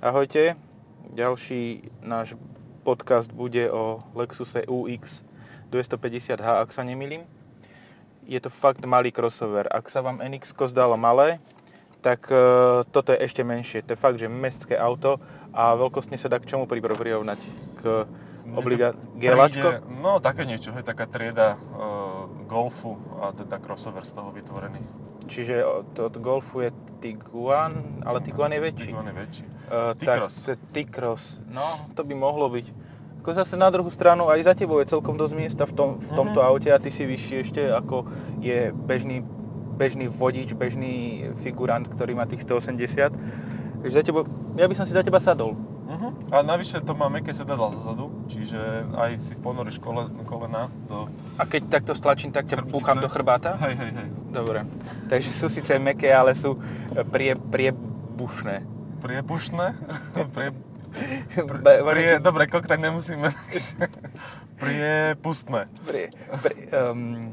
Ahojte, ďalší náš podcast bude o Lexuse UX 250H, ak sa nemýlim. Je to fakt malý crossover. Ak sa vám NX zdalo malé, tak uh, toto je ešte menšie. To je fakt, že mestské auto a veľkostne sa dá k čomu prirovnať? K obliga... Gelačko? No, také niečo, je taká trieda uh, Golfu a teda crossover z toho vytvorený. Čiže od, od Golfu je Tiguan, ale Tiguan je väčší. Tiguan je väčší. Uh, T-Cross. Tak, T-Cross. No, to by mohlo byť. Ako zase na druhú stranu, aj za tebou je celkom dosť miesta v, tom, v tomto mm-hmm. aute a ty si vyšší ešte ako je bežný, bežný vodič, bežný figurant, ktorý má tých 180. Takže za tebo, ja by som si za teba sadol. Uh-huh. A navyše to má meké sedadla zozadu, čiže aj si v ponoríš kole, kolena do... A keď takto stlačím, tak ťa búcham do chrbáta? Hej, hej, hej. Dobre. Takže sú síce meké, ale sú prie, priebušné. Priepušné? Prie... Prie, prie, dobre, tak nemusíme. Priepustné. Prie, prie, um,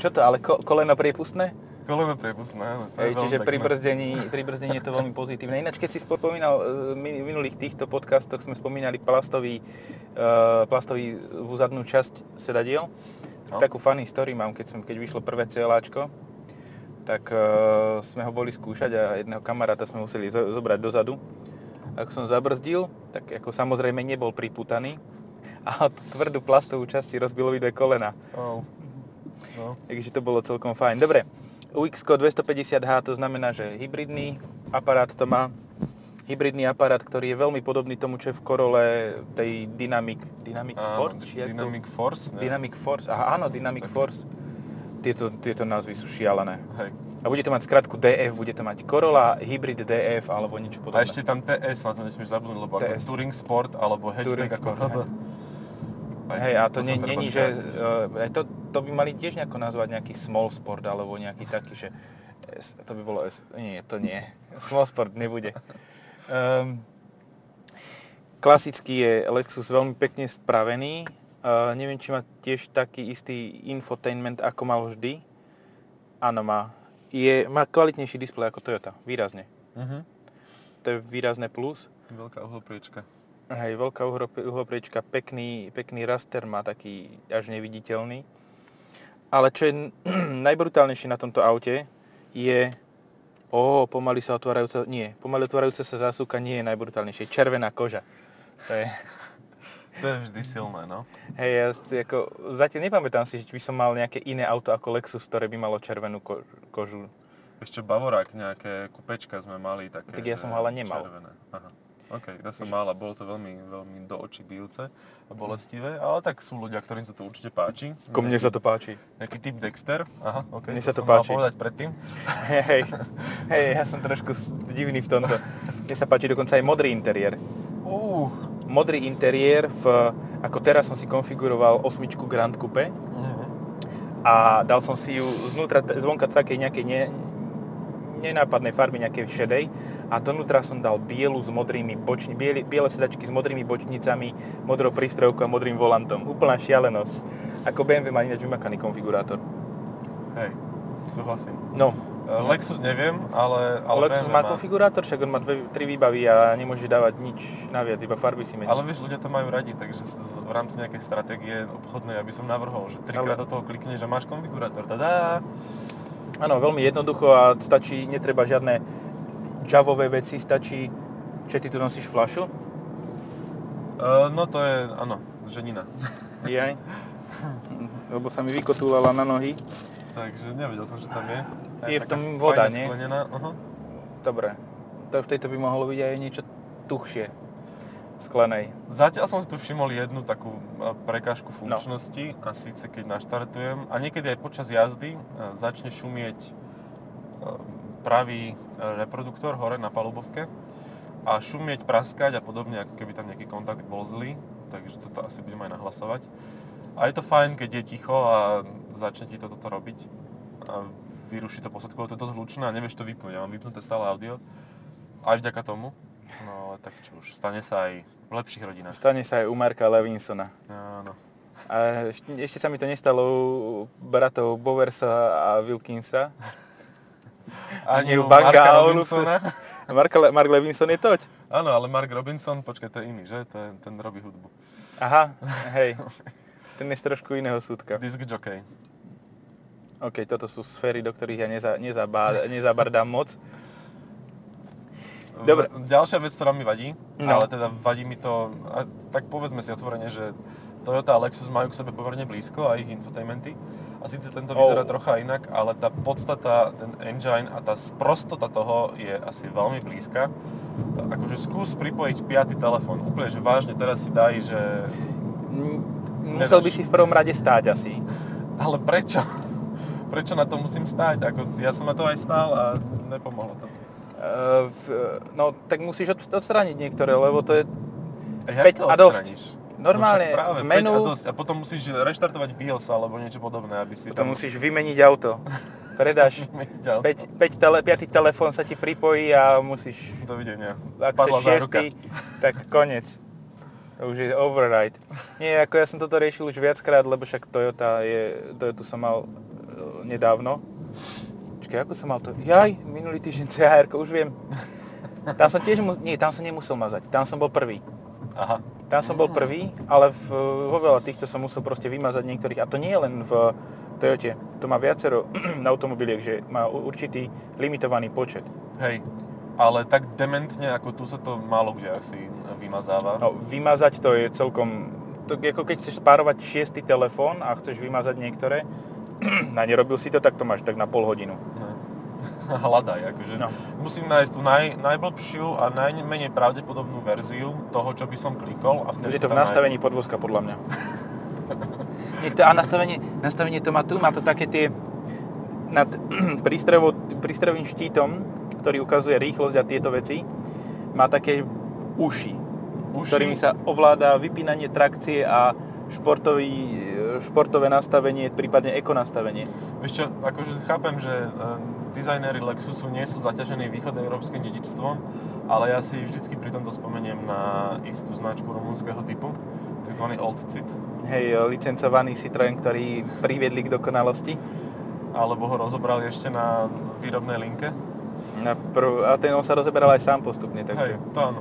čo to, ale ko, koleno priepustné? Koleno priepustné, áno. Hej, čiže pri brzdení, pri brzdení je to veľmi pozitívne. Ináč, keď si spomínal, v minulých týchto podcastoch sme spomínali plastový, uh, plastový zadnú časť sedadiel. No. Takú funny story mám, keď, som, keď vyšlo prvé celáčko tak uh, sme ho boli skúšať a jedného kamaráta sme museli zo- zobrať dozadu. Ako som zabrzdil, tak ako samozrejme nebol priputaný a tú tvrdú plastovú časť si rozbilo dve kolena. Oh. No. Takže to bolo celkom fajn. Dobre, UX 250H to znamená, že hybridný aparát to má. Hybridný aparát, ktorý je veľmi podobný tomu, čo je v Korole tej Dynamic, Dynamic Sport? Či Dynamic to? Force? Ne? Dynamic Force, aha, áno, Dynamic tak. Force tieto, tieto názvy sú šialené. Hej. A bude to mať skratku DF, bude to mať Corolla, Hybrid DF alebo niečo podobné. A ešte tam TS, na to nesmieš zabudnúť, lebo TS. Touring Sport alebo hatchback ako HB. Hej, a to, to není, že... Uh, to, to by mali tiež nejako nazvať nejaký small sport alebo nejaký taký, že... S, to by bolo S... Nie, to nie. Small sport nebude. Um, klasický je Lexus veľmi pekne spravený, Uh, neviem, či má tiež taký istý infotainment, ako mal vždy. Áno, má. Je, má kvalitnejší displej ako Toyota, výrazne. Uh-huh. To je výrazné plus. Veľká uhlopriečka. Hej, veľká uhlopriečka, pekný, pekný raster má taký až neviditeľný. Ale čo je najbrutálnejšie na tomto aute, je... Ó, pomaly sa otvárajúca... Nie, pomaly otvárajúca sa zásuvka nie je najbrutálnejšie. Červená koža. To je... To je vždy silné, no. Hej, ja ako, zatiaľ nepamätám si, že by som mal nejaké iné auto ako Lexus, ktoré by malo červenú ko- kožu. Ešte Bavorák, nejaké kupečka sme mali také, Tak ja som ho ale nemal. Červené. Aha. OK, ja som mal a bolo to veľmi, veľmi do očí bijúce a bolestivé, ale tak sú ľudia, ktorým sa to určite páči. Ko mne sa to páči. Nejaký typ Dexter, aha, OK, mne sa to som páči. mal povedať predtým. Hej, hej, ja som trošku divný v tomto. Mne sa páči dokonca aj modrý interiér. Uh, modrý interiér, v, ako teraz som si konfiguroval osmičku Grand Coupe uh-huh. a dal som si ju znútra, zvonka takej nejakej ne, nenápadnej farby, nejakej šedej a donútra som dal bielu s modrými bočni, biele, biele sedačky s modrými bočnicami, modrou prístrojkou a modrým volantom. Úplná šialenosť. Ako BMW má ináč vymakaný konfigurátor. Hej, súhlasím. No, Lexus neviem, ale... ale Lexus má konfigurátor, však on má dve, tri výbavy a nemôžeš dávať nič naviac, iba farby si meniť. Ale vieš, ľudia to majú radi, takže v rámci nejakej stratégie obchodnej, aby som navrhol, že trikrát ale... do toho klikneš a máš konfigurátor. Tadá! Áno, veľmi jednoducho a stačí, netreba žiadne javové veci, stačí... Čo, ty tu nosíš flašu? Uh, no to je, áno, ženina. Jaj? Lebo sa mi vykotúlala na nohy. Takže nevedel som, že tam je. Je, je v tom voda, nie? Uh-huh. Dobre. To v tejto by mohlo byť aj niečo tuchšie sklenej. Zatiaľ som si tu všimol jednu takú e, prekážku funkčnosti no. a síce keď naštartujem a niekedy aj počas jazdy e, začne šumieť e, pravý reproduktor hore na palubovke a šumieť, praskať a podobne, ako keby tam nejaký kontakt bol zlý, takže toto asi budem aj nahlasovať. A je to fajn, keď je ticho a začne ti to toto robiť a vyruší to posledkovo, to je dosť hlučné a nevieš to vypnúť. Ja mám vypnuté stále audio, aj vďaka tomu. No ale tak čo už, stane sa aj v lepších rodinách. Stane sa aj u Marka Levinsona. Áno. A ešte sa mi to nestalo u bratov Bowersa a Wilkinsa. Ani u Marka Levinsona. Mark, Le- Mark Levinson je toť? Áno, ale Mark Robinson, počkaj, to je iný, že? Je, ten robí hudbu. Aha, hej. Ten je z trošku iného súdka. Disc jockey. OK, toto sú sféry, do ktorých ja neza, nezabá, nezabardám moc. Dobre. Ďalšia vec, ktorá mi vadí, No. ale teda vadí mi to, a tak povedzme si otvorene, že Toyota a Lexus majú k sebe pomerne blízko a ich infotainmenty. A síce tento vyzerá Oh. trocha inak, ale tá podstata, ten engine a tá sprostota toho je asi veľmi blízka. Akože skús pripojiť piatý telefón. Úplne, že vážne teraz si daj, že... M- Musel by si v prvom rade stáť asi. Ale prečo? Prečo na to musím stáť? Ako, ja som na to aj stál a nepomohlo to. Uh, v, no, tak musíš od- odstrániť niektoré, lebo to je A jak Päť to a dosť. odstraníš? normálne no práve, v menu, A, dosť. a potom musíš reštartovať BIOS alebo niečo podobné, aby si potom musíš vymeniť auto. Predáš vymeniť auto. 5, 5 tele, 5. telefón sa ti pripojí a musíš, Dovidenia. ak Padla chceš záruka. 6, tak konec. Už je override. Nie, ako ja som toto riešil už viackrát, lebo však Toyota je, Toyota som mal e, nedávno. Počkaj, ako som mal to? Jaj, minulý týždeň CHR, už viem. Tam som tiež mus... Nie, tam som nemusel mazať, tam som bol prvý. Aha. Tam som bol prvý, ale v, vo veľa týchto som musel proste vymazať niektorých. A to nie je len v Toyote. To má viacero automobiliek, že má určitý limitovaný počet. Hej. Ale tak dementne, ako tu sa to málo kde asi vymazáva. No, vymazať to je celkom... To ako keď chceš spárovať šiestý telefón a chceš vymazať niektoré a nerobil si to, tak to máš tak na pol hodinu. Ne. Hľadaj, akože. No. Musím nájsť tú naj, najblbšiu a najmenej pravdepodobnú verziu toho, čo by som klikol a vtedy Je to v nastavení podvozka, podľa mňa. Nie, to, a nastavenie, nastavenie to má tu, má to také tie nad prístrojovým štítom, ktorý ukazuje rýchlosť a tieto veci, má také uši, Uši, ktorými sa ovláda vypínanie trakcie a športový, e, športové nastavenie, prípadne eko nastavenie. Vieš čo, akože chápem, že e, dizajnéri Lexusu nie sú zaťažení východoeurópskym dedičstvom, ale ja si vždycky pri tomto spomeniem na istú značku rumúnskeho typu, tzv. Old Cit, Hej, e, licencovaný Citroen, ktorý priviedli k dokonalosti. alebo ho rozobrali ešte na výrobnej linke. Na prv, a ten on sa rozeberal aj sám postupne, Hej, takže to áno.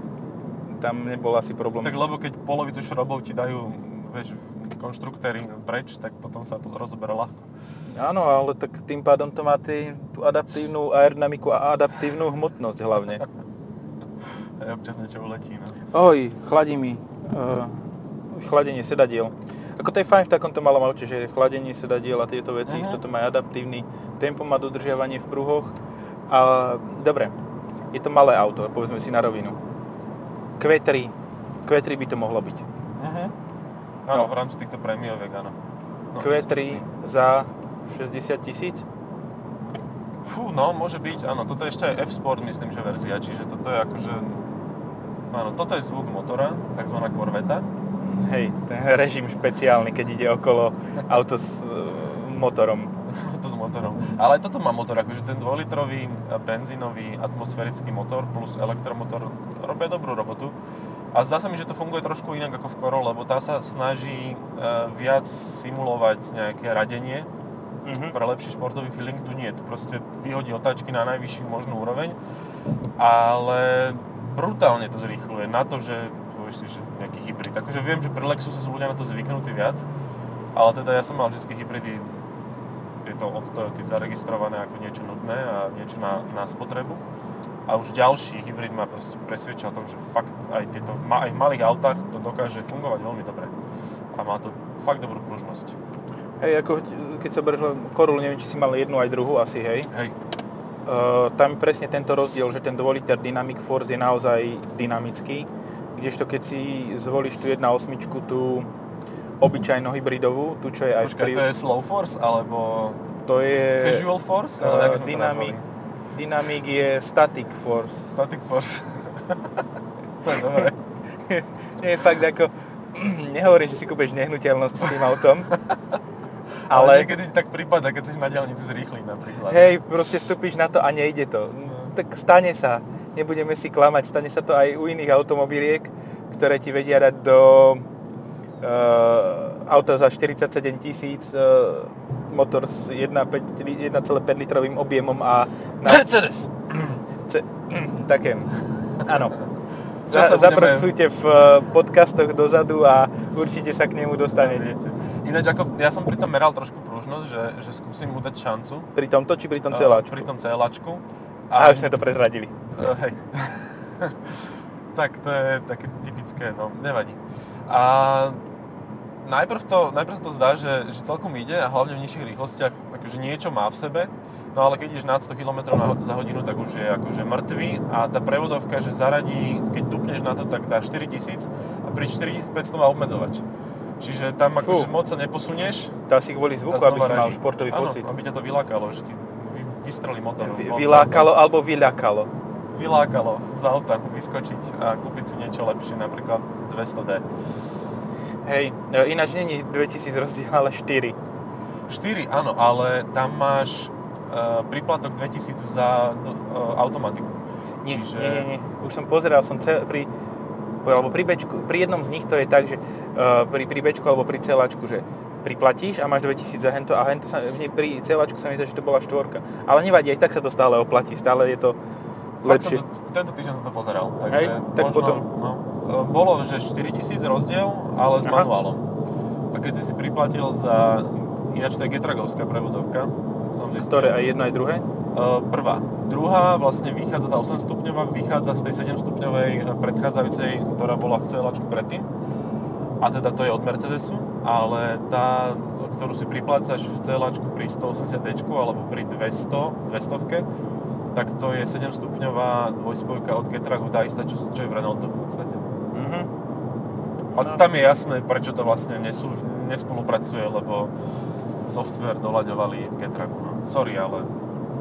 tam nebol asi problém. Tak lebo keď polovicu šrobov ti dajú, vieš, konštruktéry preč, tak potom sa rozoberá ľahko. Áno, ale tak tým pádom to má tý, tú adaptívnu aerodynamiku a adaptívnu hmotnosť hlavne. Aj občas niečo uletí, no. Oj, chladí mi. Uh, chladenie sedadiel. Ako to je fajn v takomto malom aute, že chladenie sedadiel a tieto veci, Mhm. isto to má adaptívny tempomat udržiavanie v pruhoch. A dobre, je to malé auto, povedzme si na rovinu. Q3, Q3 by to mohlo byť. Uh-huh. Áno, No. v rámci týchto prémioviek, áno. No, Q3 za 60 tisíc? Fú, no, môže byť, áno, toto je ešte aj F-Sport, myslím, že verzia, čiže toto je akože... Áno, toto je zvuk motora, takzvaná korveta. Hej, ten režim špeciálny, keď ide okolo auto s e, motorom. To s motorom. Ale toto má motor, akože ten 2-litrový benzínový atmosférický motor plus elektromotor robia dobrú robotu. A zdá sa mi, že to funguje trošku inak ako v Corolle, lebo tá sa snaží e, viac simulovať nejaké radenie Mhm. pre lepší športový feeling. Tu nie, tu proste vyhodí otáčky na najvyššiu možnú úroveň, ale brutálne to zrýchluje na to, že povieš si, že nejaký hybrid. Akože viem, že pri Lexuse sú ľudia na to zvyknutí viac, ale teda ja som mal vždy hybridy je to od Toyoty zaregistrované ako niečo nutné a niečo na, na spotrebu. A už ďalší hybrid ma proste presvedčil o tom, že fakt aj, tieto, aj v malých autách to dokáže fungovať veľmi dobre. A má to fakt dobrú pružnosť. Hej, ako keď sa berieš len Corolla, neviem, či si mal jednu aj druhú, asi hej. Hej, Uh, tam je presne tento rozdiel, že ten 2 liter Dynamic Force je naozaj dynamický, kdežto keď si zvolíš tú 1.8, tú obyčajnú hybridovú, tú čo je aj v počkaj, to je slow force alebo to je casual force? uh, Ale jak sme to Dynamic? Dynamic je Static Force. Static force. to je dobré. Nie, fakt ako, nehovorím, že si kúpeš nehnuteľnosť s tým autom, Ale, ale niekedy tak prípada, keď si na diaľnici zrýchliť napríklad. hej, proste vstúpiš na to a nejde to. Tak stane sa, nebudeme si klamať, stane sa to aj u iných automobiliek, ktoré ti vedia dať do auta za 47 tisíc, uh, motor s 1,5 1,5 litrovým objemom a na, Mercedes! Ce, také, áno. Za, zapraxujte v eh, podcastoch dozadu a určite sa k nemu dostanete. Ináč ako, ja som pri tom meral trošku pružnosť, že, že skúsim mu dať šancu. Pri tomto či pri tom Eh, celáčku? Pri tom celáčku. A už sme to prezradili. Uh, hej. tak to je také typické, no nevadí. A najprv, to, najprv sa to zdá, že, že celkom ide a hlavne v nižších rýchlostiach akože niečo má v sebe, no ale keď ideš nad 100 km na, za hodinu, tak už je akože mŕtvý a tá prevodovka, že zaradí, keď dupneš na to, tak dá 4000 a pri 4500 má obmedzovač. Čiže tam akože moc sa neposuneš. To asi kvôli zvuku, aby si mal športový Áno, pocit. aby ťa to vylákalo, že ti vy, vystrelí motor. Vy- Vylákalo alebo vyľakalo. vylákalo z auta vyskočiť a kúpiť si niečo lepšie, napríklad 200D. Hej, e, ináč není 2000 rozdiel, ale 4. 4, áno, ale tam máš uh, príplatok 2000 za do, uh, automatiku. Nie, Čiže... nie, nie, nie. Už som pozeral, som ce, pri, alebo pri, bečku, pri jednom z nich to je tak, že uh, pri, pri bečku alebo pri celáčku, že priplatíš a máš 2000 za hento a hento sa, pri celáčku sa mi zdá, že to bola štvorka. Ale nevadí, aj tak sa to stále oplatí, stále je to Fakt som. To, tento týždeň som to pozeral, takže Hej, tak možno, potom- No, bolo, že 4000 rozdiel, ale s Aha. manuálom. A keď si si priplatil za, ináč to je Getragovská prevodovka. Ktoré, aj jedno, aj druhé? Uh, prvá. Druhá vlastne vychádza, tá 8 stupňová, vychádza z tej 7 stupňovej eh, predchádzajúcej, ktorá bola v celáčku predtým. A teda to je od Mercedesu, ale tá, ktorú si priplácaš v celáčku pri 180 d alebo pri 200, 200 tak to je 7 stupňová dvojspojka od Getragu, tá istá, čo, čo je v Renaultu v podstate. Mhm. A tam je jasné, prečo to vlastne nesú, nespolupracuje, lebo software doľaďovali v Getragu. No. Sorry, ale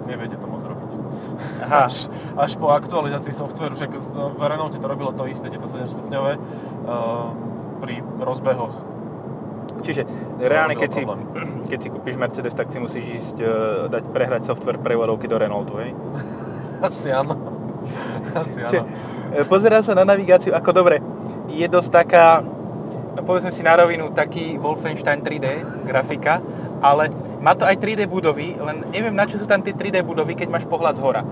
neviete to moc robiť. Aha. Až, až po aktualizácii softwareu, však v Renaulte to robilo to isté, tieto 7 stupňové, uh, pri rozbehoch. Čiže reálne, keď si, keď si kúpiš Mercedes, tak si musíš ísť uh, dať prehrať software prevodovky do Renaultu, hej? Asi áno. Asi Čiže, áno. e, pozerám sa na navigáciu, ako dobre, je dosť taká, no povedzme si na rovinu, taký Wolfenstein 3D grafika, ale má to aj 3D budovy, len neviem na čo sú tam tie 3D budovy, keď máš pohľad z hora.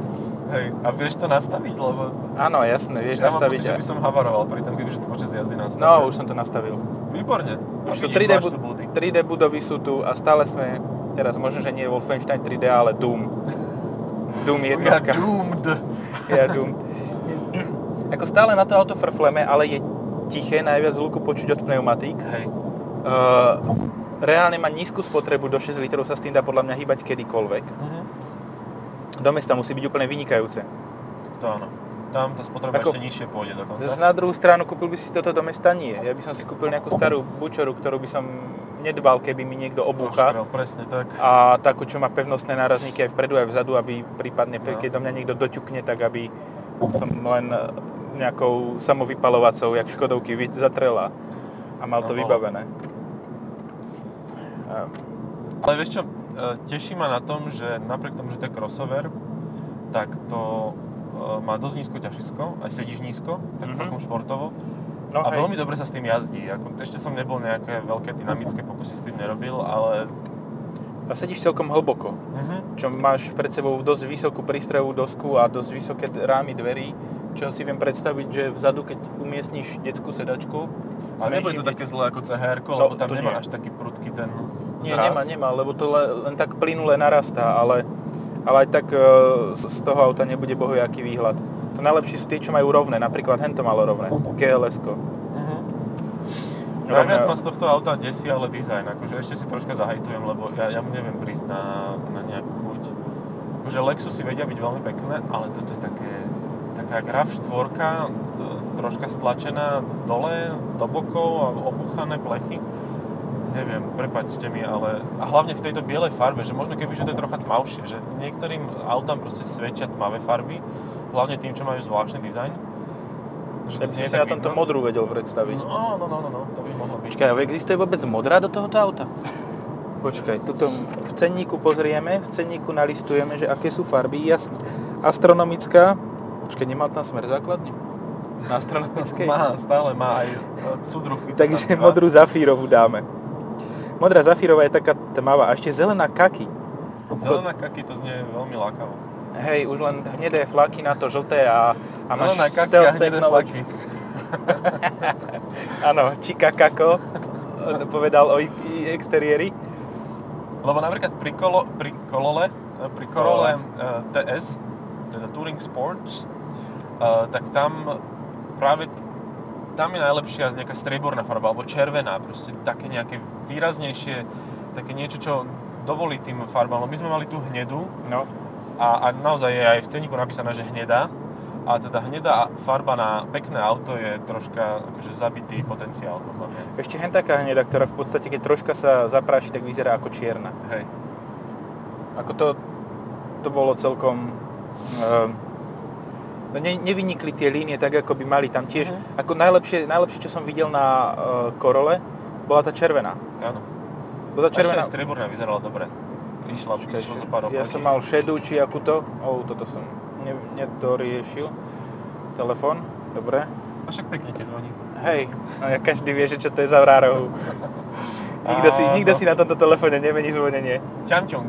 Hej, a vieš to nastaviť, lebo Áno, jasné, vieš ja nastaviť. pocit, že by som havaroval pri tom, kebyže to počas jazdy nastavil. No, už som to nastavil. Výborne. Už sú Vidíš, 3D, máš bu- tu body. 3D budovy sú tu a stále sme, teraz možno, že nie Wolfenstein 3D, ale Doom. Doom jednotka. doomed. Ja Doom. Ako stále na to auto frfleme, ale je tiché, najviac zvuku počuť od pneumatík. Hej. Uh, reálne má nízku spotrebu, do 6 litrov sa s tým dá podľa mňa hýbať kedykoľvek. Mhm. Do mesta musí byť úplne vynikajúce. To áno. Tam tá spotreba Ako- ešte nižšie pôjde dokonca. Zas na druhú stranu kúpil by si toto do mesta? Nie. Ja by som si kúpil nejakú starú bučoru, ktorú by som nedbal, keby mi niekto obúcha. Oškrel, presne tak. A takú, čo má pevnostné nárazníky aj vpredu, aj vzadu, aby prípadne, No. keď do mňa niekto doťukne, tak aby som len nejakou samovypalovacou, jak Škodovky, zatrela a mal No, to bolo. vybavené. A- Ale vieš čo, e, teší ma na tom, že napriek tomu, že to je crossover, tak to e, má dosť nízko ťažisko, aj sedíš nízko, tak Mhm. celkom športovo. No, a hej. veľmi dobre sa s tým jazdí. Ako, ešte som nebol nejaké veľké dynamické pokusy s tým nerobil, ale... A sedíš celkom hlboko, Mhm. čo máš pred sebou dosť vysokú prístrojovú dosku a dosť vysoké rámy dverí, čo si viem predstaviť, že vzadu, keď umiestniš detskú sedačku, A nebude to také zlé ako CHR, No, lebo tam nemá nie. až taký prudký ten Nie, zraz. nemá, nemá, lebo to le, len tak plynule narastá, ale, ale aj tak e, z, toho auta nebude bohojaký výhľad. To najlepšie sú tie, čo majú rovné, napríklad hento malo rovné, GLS-ko. Mhm. No, Najviac ma z tohto auta desí ale dizajn, akože ešte si troška zahajtujem, lebo ja, ja mu neviem prísť na, na nejakú chuť. Akože Lexusy vedia byť veľmi pekné, ale toto je také, taká RAV 4, troška stlačená dole, do bokov a obuchané plechy. Neviem, prepačte mi, ale a hlavne v tejto bielej farbe, že možno keby, že to je trocha tmavšie, že niektorým autám proste svedčia tmavé farby, hlavne tým, čo majú zvláštny dizajn. Že Ja by si tak na tomto modrú vedel predstaviť. No, no, no, no, no, to by mohlo byť. Počkaj, existuje vôbec modrá do tohoto auta? Počkaj, tuto v cenníku pozrieme, v cenníku nalistujeme, že aké sú farby, jasne. Astronomická, počkaj, nemá tam smer základne? Na astronomickej? Má, stále má aj e, súdruh. Takže modrú zafírovú dáme. Modrá zafírová je taká tmavá a ešte zelená kaky. Zelená kaky to znie veľmi lákavo. Hej, už len hnedé flaky na to žlté a, a máš Zelená kaky a stealth technology. Áno, Chica Kako povedal o exteriéri. Lebo napríklad pri, kolo, pri kolole, eh, pri Corole eh, TS, teda Touring Sports, tak tam práve tam je najlepšia nejaká strieborná farba, alebo červená, proste také nejaké výraznejšie, také niečo, čo dovolí tým farbám. My sme mali tú hnedu No, a, a naozaj je aj v ceníku napísané, že hnedá. A teda hnedá farba na pekné auto je troška akože zabitý potenciál podľa mňa. ešte hen taká hneda, ktorá v podstate, keď troška sa zapráši, tak vyzerá ako čierna. Hej. Ako to, to bolo celkom... Uh, ne, nevynikli tie línie tak, ako by mali tam tiež. Mhm. Ako najlepšie, najlepšie, čo som videl na uh, Korole, bola tá červená. Áno. Bola tá Ešte červená. aj strieborná vyzerala dobre. Išla, Počkaj, išlo ešte. zo pár. Ja som mal šedú či akú to. Oh, toto som ne, nedoriešil. Telefón, dobre. A však pekne ti zvoní. Hej, no ja každý vie, že čo to je za vrárohu. nikto, si, nikto si na tomto telefóne nemení zvonenie. Ťamťong.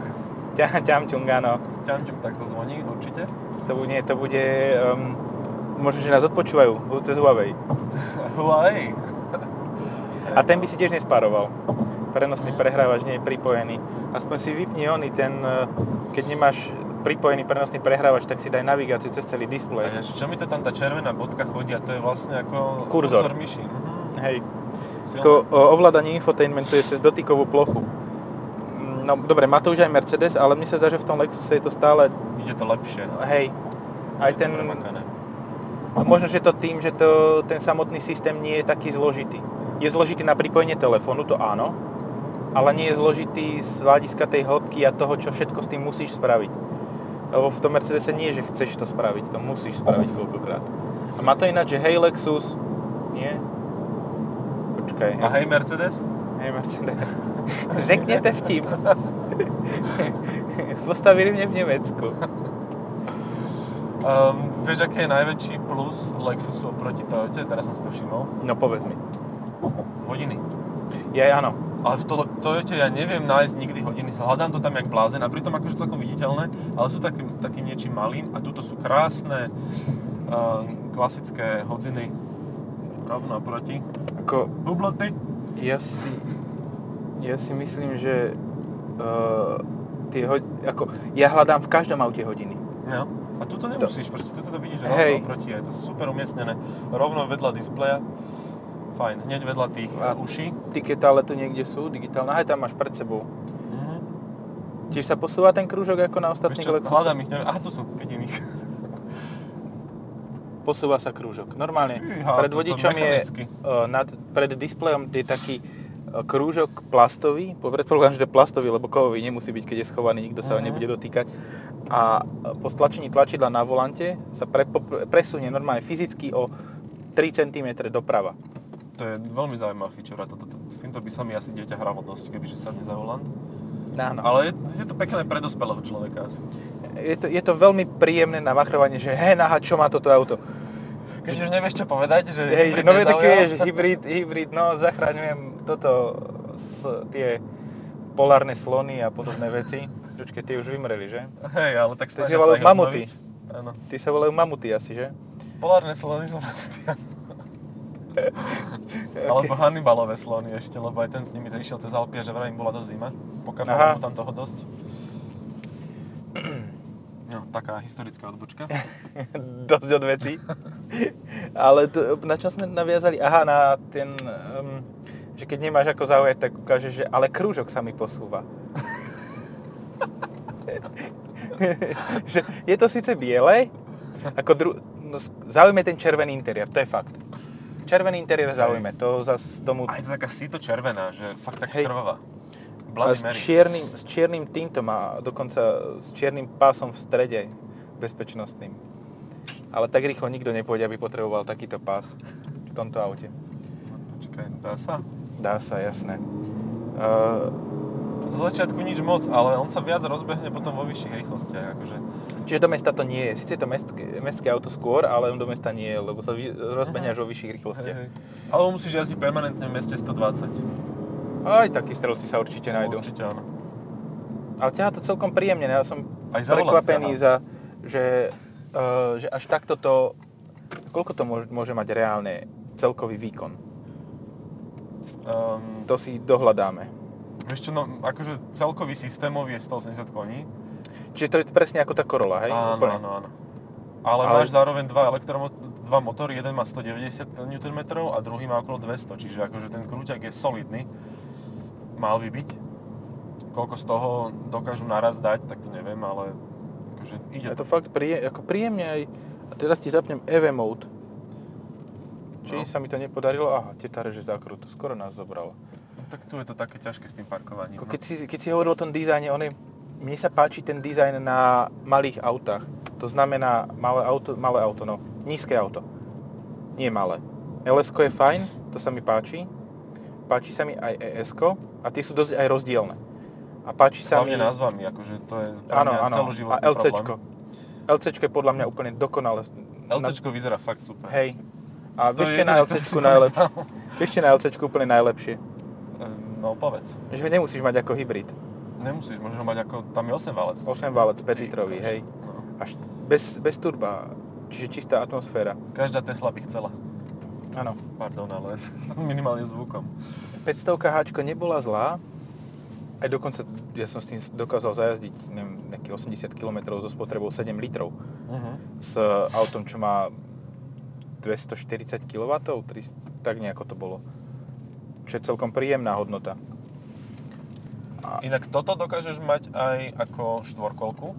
Ťa, ťamčung, áno. Ťamťong takto zvoní, určite. To bude, to bude um, možno, že nás odpočúvajú budú cez Huawei. Huawei. A ten by si tiež nespároval. Prenosný prehrávač nie je pripojený. Aspoň si vypni oný ten, uh, keď nemáš pripojený prenosný prehrávač, tak si daj navigáciu cez celý A displej. vieš, čo mi to tam tá červená bodka chodí a to je vlastne ako Kurzor. kurzor myši. Mhm. Hej. Ako ovládanie infotainmentu je cez dotykovú plochu. Mm, No dobre, má to už aj Mercedes, ale mne sa zdá, že v tom Lexuse je to stále, Ide to lepšie. hej, aj ten, Premakané. možno, že to tým, že to, ten samotný systém nie je taký zložitý. Je zložitý na pripojenie telefónu, to áno, ale nie je zložitý z hľadiska tej hĺbky a toho, čo všetko s tým musíš spraviť. Lebo v tom Mercedese nie, že chceš to spraviť, to musíš spraviť koľkokrát. A má to ináč, že hej Lexus, nie? Počkaj. A hej Mercedes? Hej Mercedes. Řekněte vtip. Postavili mne v Nemecku. Um, vieš, aký je najväčší plus Lexusu oproti Toyote? Teraz som si to všimol. No povedz mi. Hodiny. Ja áno. Ale v to- Toyote ja neviem nájsť nikdy hodiny. Hľadám to tam jak blázen a pritom akože celkom viditeľné, ale sú takým, takým niečím malým a tuto sú krásne um, klasické hodziny rovno oproti. Ako, Hubloty. ja si, ja si myslím, že uh, tie ho, ako, ja hľadám v každom aute hodiny. No. A tuto nemusíš, proste tuto to vidíš Hej. rovno oproti, je to super umiestnené. Rovno vedľa displeja. Fajn, hneď vedľa tých A- uší. Tikety ale tu niekde sú, digitálne, aj tam máš pred sebou. Mhm. Tiež sa posúva ten krúžok ako na ostatných Lexusoch? hľadám ich, neviem, aha, tu sú, vidím ich. Posúva sa krúžok. Normálne, Fíha, pred to- to vodičom je, uh, nad, pred displejom je taký krúžok plastový, po predpokladám, že to plastový, lebo kovový nemusí byť, keď je schovaný, nikto sa ho Mhm. nebude dotýkať. A uh, po stlačení tlačidla na volante sa pre, presunie normálne fyzicky o 3 cm doprava. To je veľmi zaujímavá feature a to, to, to, s týmto by sa mi asi dieťa hralo dosť, kebyže sadne za volant. Áno. Ale je, je to pekné pre dospelého človeka asi. Je, to, je to veľmi príjemné na machrovanie, že hej, naha, čo má toto auto. Keď už nevieš čo povedať, že... Hej, že no vie také je, že hybrid, hybrid, no zachraňujem toto, s, tie polárne slony a podobné veci. Počkej, tie už vymreli, že? Hej, ale tak snažia volajú sa ich mamuty. Áno. Tí sa volajú mamuty asi, že? Polárne slony sú mamuty. Alebo Hannibalové slony ešte, lebo aj ten s nimi išiel cez Alpy a že vraj im bola dosť zima. Pokapalo mu tam toho dosť. No, taká historická odbočka. Dosť od veci. Ale to, na čo sme naviazali? Aha, na ten, um, že keď nemáš ako zaujať, tak ukážeš, že ale krúžok sa mi posúva. že je to síce biele, ako dru... no, zaujme ten červený interiér, to je fakt. Červený interiér zaujme, to zas tomu... A je to taká síto červená, že fakt Hej. krvavá. Bloody s Mary. čiernym, s čiernym týmtom a dokonca s čiernym pásom v strede bezpečnostným. Ale tak rýchlo nikto nepôjde, aby potreboval takýto pás v tomto aute. Počkaj, dá sa? Dá sa, jasné. Uh, Z začiatku nič moc, ale on sa viac rozbehne potom vo vyšších rýchlostiach. Akože. čiže do mesta to nie je. Sice je to mestské, mestské auto skôr, ale do mesta nie je, lebo sa vy, rozbehne až vo vyšších Hej, rýchlostiach. hej. Alebo musíš jazdiť permanentne v meste 120. Aj takí strelci sa určite nájdú. Určite áno. Ale ťaha to celkom príjemne. Ja som Aj za prekvapený, za, že, uh, že až takto to... Koľko to môže, môže mať reálne celkový výkon? Um, to si dohľadáme. Čo, no akože celkový systémový je 180 koní. Čiže to je presne ako tá Corolla, hej? Áno, Úplne. áno, áno. Ale, Ale máš zároveň dva elektromo- dva motory, jeden má 190 Nm a druhý má okolo 200, čiže akože ten krúťak je solidný. Mal by byť. Koľko z toho dokážu naraz dať, tak to neviem, ale akože ide Je to fakt príjem, ako príjemne aj... A teraz ti zapnem EV mode. Či No. sa mi to nepodarilo? Aha, teta reže zákrutu. Skoro nás zobrala. No, tak tu je to také ťažké s tým parkovaním. No. keď, si, keď si hovoril o tom dizajne, on je, mne sa páči ten dizajn na malých autách. To znamená malé auto, malé auto, no, nízke auto. Nie malé. ls je fajn, to sa mi páči. Páči sa mi aj es a tie sú dosť aj rozdielne. A páči sa Hlavne mi... názvami, akože to je Áno, áno. A LCčko. LCčko je podľa mňa úplne dokonale. problém. LCčko vyzerá fakt super. Hej. A To vieš, je čo je na LCčku najlepšie? Vieš, čo na LCčku úplne najlepšie? No povedz. Že ho nemusíš mať ako hybrid. Nemusíš, môžeš ho mať ako, tam je 8 valec. 8 válec, 5 Ty litrový, hej. No. Až bez, bez turba. Čiže čistá atmosféra. Každá Tesla by chcela. Áno. Pardon, ale minimálne zvukom. 500 háčko nebola zlá. Aj dokonca, ja som s tým dokázal zajazdiť, neviem, nejakých 80 km so spotrebou 7 litrov. Uh-huh. S autom, čo má 240 kW, 300, tak nejako to bolo. Čo je celkom príjemná hodnota. A, Inak toto dokážeš mať aj ako štvorkolku.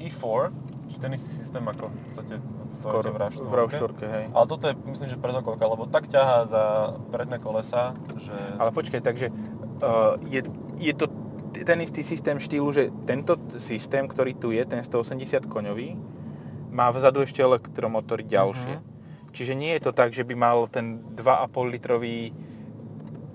i4, či ten istý systém ako v podstate Toyota v RAV4. v RAV4, hej. Ale toto je, myslím, že predokolka, lebo tak ťahá za predné kolesa, že... Ale počkaj, takže uh, je, je to ten istý systém štýlu, že tento systém, ktorý tu je, ten 180 koňový, má vzadu ešte elektromotory ďalšie. Mhm. Čiže nie je to tak, že by mal ten 2,5 litrový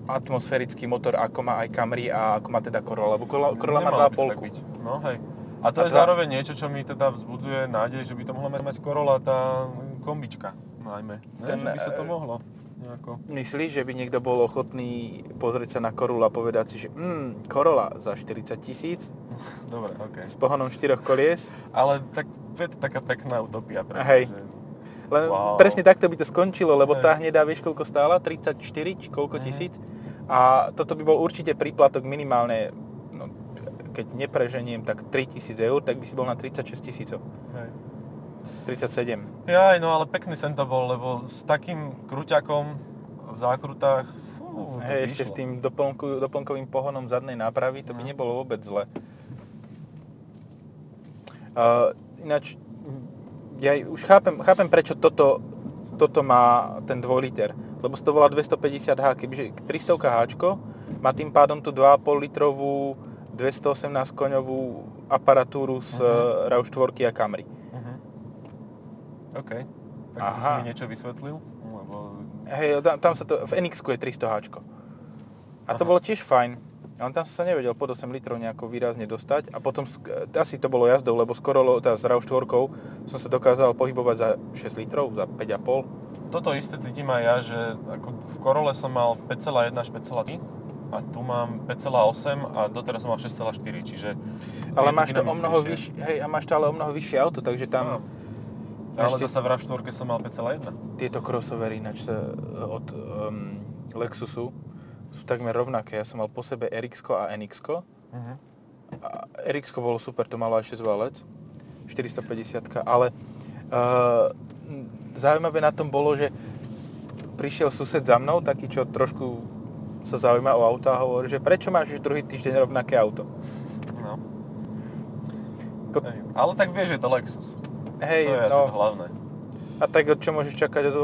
atmosférický motor, ako má aj Camry a ako má teda Corolla, lebo Corolla, Corolla má Nemalo by to tak 2,5. byť. No hej. A to A je dva- zároveň niečo, čo mi teda vzbudzuje nádej, že by to mohla mať, Corolla tá kombička najmä. Ne? Ten, že by sa to e, mohlo nejako... Myslíš, že by niekto bol ochotný pozrieť sa na Corolla a povedať si, že mm, Corolla za 40 tisíc Dobre, OK. s pohonom 4 kolies? Ale tak je to taká pekná utopia pre mňa, Hej. Len Wow. presne takto by to skončilo, lebo Hej. tá hnedá, vieš koľko stála? 34 či koľko Mhm. tisíc? A toto by bol určite príplatok minimálne, keď nepreženiem, tak 3000 eur, tak by si bol na 36 tisícov. Hej. 37. Jaj, no ale pekný sen to bol, lebo s takým kruťakom v zákrutách, fú, by ešte s tým doplnku, doplnkovým pohonom zadnej nápravy, to by No. nebolo vôbec zle. Uh, ináč, ja už chápem, chápem prečo toto, toto má ten 2 liter, lebo to volá 250H, kebyže 300 Hčko má tým pádom tú 2,5 litrovú 218 koňovú aparatúru z uh Mhm. RAV4 a Camry. Mhm. OK. Tak Aha. si mi niečo vysvetlil? Lebo... Hej, tam, tam sa to, v nx je 300 Hčko. A to Aha. bolo tiež fajn. Ale tam som sa nevedel pod 8 litrov nejako výrazne dostať. A potom, sk- asi to bolo jazdou, lebo skoro, teda s RAV4 som sa dokázal pohybovať za 6 litrov, za 5,5. Toto isté cítim aj ja, že ako v Korole som mal 5,1 až 5,3 a tu mám 5,8 a doteraz som mal 6,4, čiže... Ale máš to o mnoho vyššie, hej, a máš to ale o mnoho vyššie auto, takže tam Áno. Ale zase v RAV4 som mal 5,1. tieto crossovery ináč sa od um, Lexusu sú takmer rovnaké. Ja som mal po sebe rx a nx Mhm. A rx bolo super, to malo aj 6 válec, 450 ale uh, zaujímavé na tom bolo, že prišiel sused za mnou, taký, čo trošku sa zaujíma o auto a hovorí, že prečo máš už druhý týždeň rovnaké auto? No. Ko- Hej. Ale tak vieš, že je to Lexus. Hej, to je asi no, to hlavné. a tak od čo môžeš čakať od,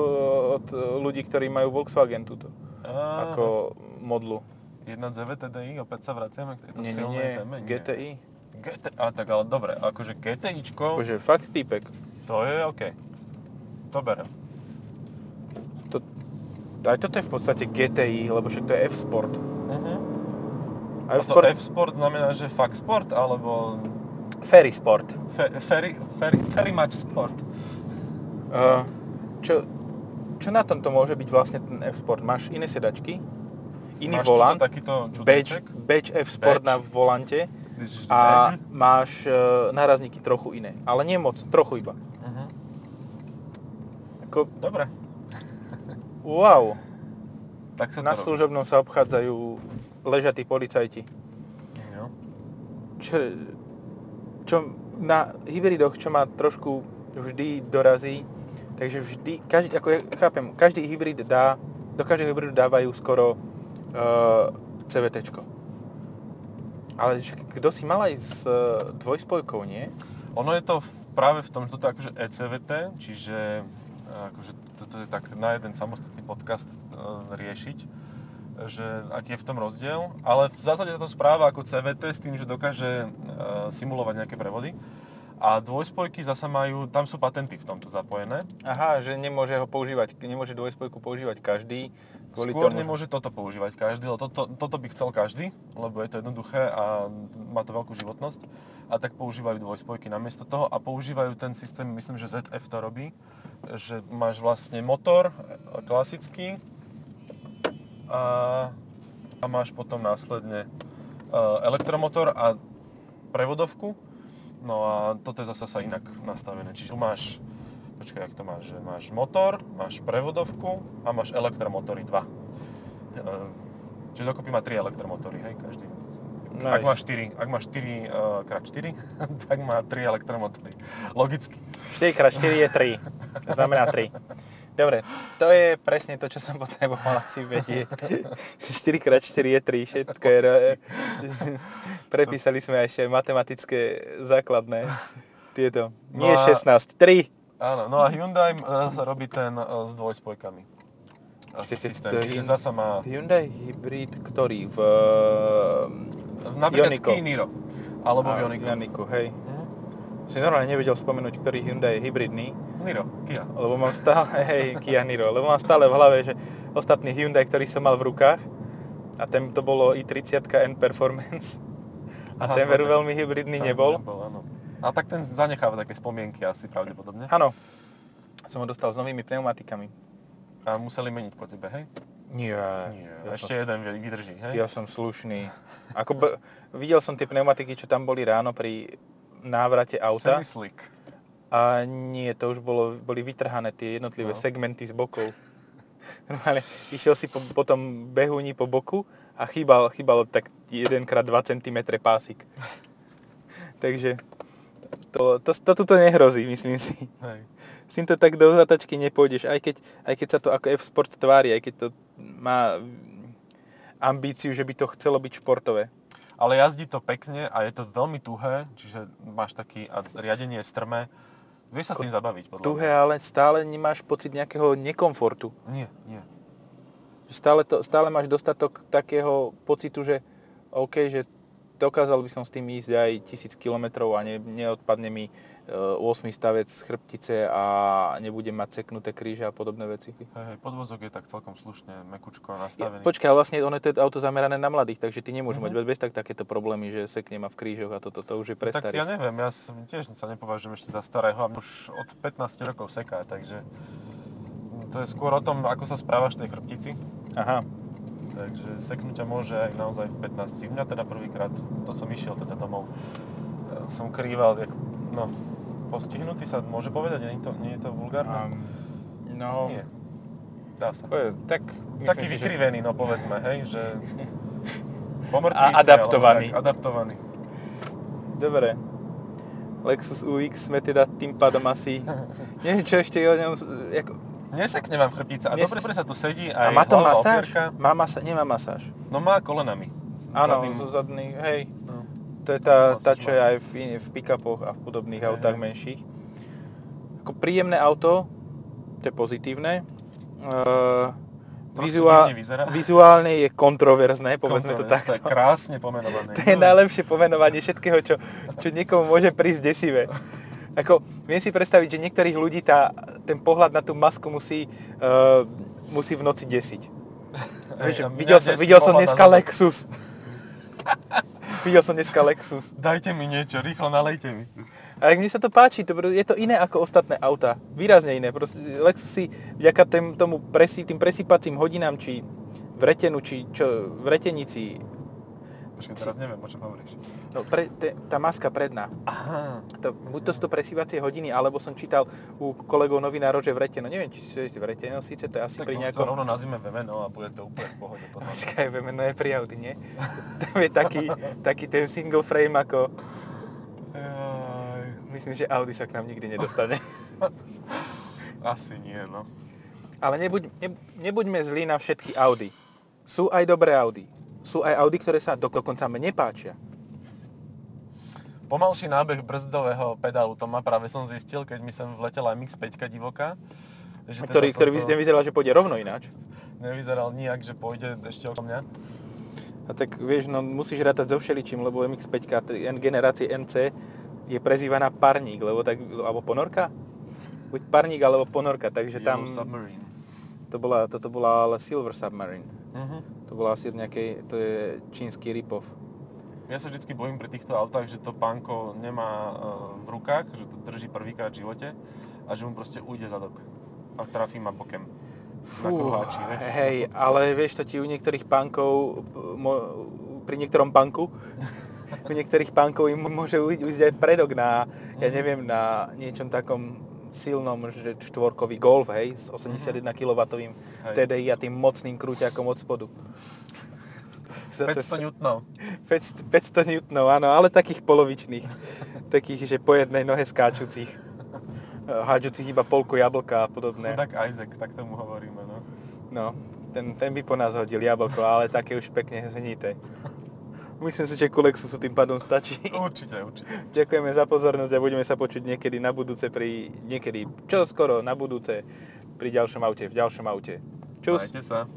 od ľudí, ktorí majú Volkswagen túto, Á, ako modlu? 1.9 TDI, opäť sa vraciame k tejto nie, silnej nie, téme. Nie. GTI. GT, a tak ale dobre, akože GTIčko, Akože fakt týpek. to je OK. To berem. To, aj toto je v podstate GTI, lebo však to je F-Sport. Uh-huh. A A to F-Sport, F-Sport znamená, že fakt sport, alebo Ferry Sport. fe, ferry, ferry, ferry match sport. Uh, čo, čo na tomto môže byť vlastne ten F-Sport? Máš iné sedačky, iný Máš volant, tuto takýto badge, badge F-Sport Badge. na volante a máš e, nárazníky trochu iné. Ale nie moc, trochu iba. Uh-huh. Ako... Dobre. Wow. Tak sa Na služobnom sa obchádzajú ležatí policajti. Jo. Čo, čo na hybridoch, čo ma trošku vždy dorazí, takže vždy, každý, ako ja chápem, každý hybrid dá, do každého hybridu dávajú skoro uh, CVT. Ale kto si mal aj s uh, dvojspojkou, nie? Ono je to v, práve v tom, že toto je akože ECVT, čiže akože toto je tak na jeden samostatný podcast uh, riešiť, že aký je v tom rozdiel. Ale v zásade táto správa ako CVT s tým, že dokáže uh, simulovať nejaké prevody. A dvojspojky zasa majú, tam sú patenty v tomto zapojené. Aha, že nemôže ho používať, nemôže dvojspojku používať každý, Kvôli Skôr tomu... nemôže toto používať každý, lebo toto, toto by chcel každý, lebo je to jednoduché a má to veľkú životnosť. A tak používajú dvojspojky namiesto toho a používajú ten systém, myslím, že ZF to robí, že máš vlastne motor e, klasický a, a máš potom následne e, elektromotor a prevodovku. No a toto je zase sa inak nastavené. Čiže tu máš počkaj, jak to máš, že máš motor, máš prevodovku a máš elektromotory 2. Ehm, čiže dokopy má 3 elektromotory, hej, každý. Nice. Ak máš 4, ak máš 4 uh, krát 4, tak má 3 elektromotory. Logicky. 4 krát 4 je 3. Znamená 3. Dobre, to je presne to, čo som potreboval asi vedieť. 4 krát 4 je 3, všetko je... Prepísali sme ešte matematické základné. Tieto. Nie no 16, 3. Áno, no a Hyundai uh, robí ten uh, s dvojspojkami. Asi systém, čiže zasa má... Hyundai hybrid, ktorý? V... Uh, Napríklad Niro. Alebo v. Ionico, hej. Uh-huh. Si normálne nevedel spomenúť, ktorý Hyundai je hybridný. Niro, Kia. Lebo mám stále, hej, Kia Niro, lebo mám stále v hlave, že ostatný Hyundai, ktorý som mal v rukách, a ten to bolo i30 N Performance. A Aha, ten veru veľmi hybridný nebol. nebol áno. A tak ten zanecháva také spomienky asi pravdepodobne. Áno. Som ho dostal s novými pneumatikami. A museli meniť po tebe, hej? Nie. Nie. Ja Ešte som, jeden vydrží, hej? Ja som slušný. Ako b- videl som tie pneumatiky, čo tam boli ráno pri návrate auta. Slick. A nie, to už bolo, boli vytrhané tie jednotlivé no. segmenty z bokov. Normálne išiel si po, po tom behúni po boku a chýbal, chýbal tak 1x2 cm pásik. Takže to, to, to tuto nehrozí, myslím si. Hej. S týmto tak do zatačky nepôjdeš, aj keď, aj keď sa to ako F-Sport tvári, aj keď to má ambíciu, že by to chcelo byť športové. Ale jazdí to pekne a je to veľmi tuhé, čiže máš taký a riadenie strmé. Vieš sa s tým zabaviť, podľa Tuhé, ale stále nemáš pocit nejakého nekomfortu. Nie, nie. Stále, to, stále máš dostatok takého pocitu, že OK, že dokázal by som s tým ísť aj tisíc kilometrov a ne, neodpadne mi 8 e, stavec z chrbtice a nebudem mať seknuté kríže a podobné veci. Hej, hej, podvozok je tak celkom slušne mekučko nastavený. Ja, počkaj, vlastne ono je to auto zamerané na mladých, takže ty nemôžeš mm-hmm. mať bez tak takéto problémy, že sekne ma v krížoch a toto, to, to už je pre Tak ja neviem, ja som, tiež sa nepovažujem ešte za starého a už od 15 rokov seká, takže to je skôr o tom, ako sa správaš tej chrbtici. Aha. Takže seknúť ťa môže aj naozaj v 15. Mňa teda prvýkrát, to som išiel teda domov, e, som krýval, jak, no, postihnutý sa môže povedať, nie je to, nie je to vulgárne? Um, no, nie. Dá sa. Tak, Taký si, vykrivený, že... no povedzme, hej, že... Pomrtvíci, A adaptovaný. Tak, adaptovaný. Dobre. Lexus UX sme teda tým pádom asi... Neviem, čo ešte o ňom... Ako, Nesekne vám chrbtica a Nes... dobre sa tu sedí aj A má to masáž? Má masa... Nemá masáž. No má kolenami. Áno, zo zadný, hej. No. To je tá, tá čo je aj v, v pick-upoch a v podobných hej, autách hej. menších. Ako príjemné auto, to je pozitívne. Uh, vizuál, vizuálne je kontroverzné, povedzme to takto. To je krásne pomenované. to je najlepšie pomenovanie všetkého, čo, čo niekomu môže prísť desivé. Ako, viem si predstaviť, že niektorých ľudí tá, ten pohľad na tú masku musí, uh, musí v noci desiť. Vieš, ja, videl, som, videl som dneska Lexus. videl som dneska Lexus. Dajte mi niečo, rýchlo nalejte mi. A mne sa to páči, to, je to iné ako ostatné auta. Výrazne iné. Proste Lexusy vďaka tém, tomu presi, tým presýpacím hodinám, či v retenu, či čo, v retenici, Počkaj, teraz neviem, o čom hovoríš. No, pre, te, tá maska predná. Aha. To, buď to sú to presývacie hodiny, alebo som čítal u kolegov novinárov, že v rete, no neviem, či sú v rete, no síce to je asi Tak pri nejakom... rovno nazvime VMNO a bude to úplne v pohode potom. Počkaj, vieme, no je pri Audi, nie? Tam je taký, taký ten single frame ako... Myslím, že Audi sa k nám nikdy nedostane. Asi nie, no. Ale nebuď, ne, nebuďme zlí na všetky Audi. Sú aj dobré Audi. Sú aj Audi, ktoré sa dokonca mne nepáčia. Pomalší nábeh brzdového pedálu, to ma práve som zistil, keď mi sem vletela MX-5 divoká. Že teda Ktorý, ktorý to vyzeral, že pôjde rovno ináč. Nevyzeral nijak, že pôjde ešte okolo mňa. A tak vieš, no musíš rátať so všeličím, lebo MX-5 t- N- generácie NC je prezývaná parník, lebo tak, alebo ponorka? Buď parník alebo ponorka, takže tam Submarine. To bola, toto bola ale Silver Submarine. Mhm. To bola asi nejakej, to je čínsky ripov. Ja sa vždy bojím pri týchto autách, že to pánko nemá e, v rukách, že to drží prvýkrát v živote a že mu proste ujde zadok a trafí ma bokem. Na kruháči, vieš? hej, ale vieš, to ti u niektorých pánkov, pri niektorom panku, u niektorých pánkov im môže ujsť ujsť aj predok na, ja neviem, na niečom takom silnom, že štvorkový Golf, hej, s 81 kW. TDI a tým mocným krúťakom od spodu. 500 newtonov. 500, 500 newtonov, áno, ale takých polovičných. takých, že po jednej nohe skáčucich. Hádžucich iba polku jablka a podobné. Chudák Isaac, tak tomu hovoríme, no. No, ten, ten by po nás hodil jablko, ale také už pekne hnité. Myslím si, že ku Lexusu tým pádom stačí. Určite, určite. Ďakujeme za pozornosť a budeme sa počuť niekedy na budúce pri... Niekedy, čo skoro, na budúce pri ďalšom aute, v ďalšom aute. Čus! Majte sa.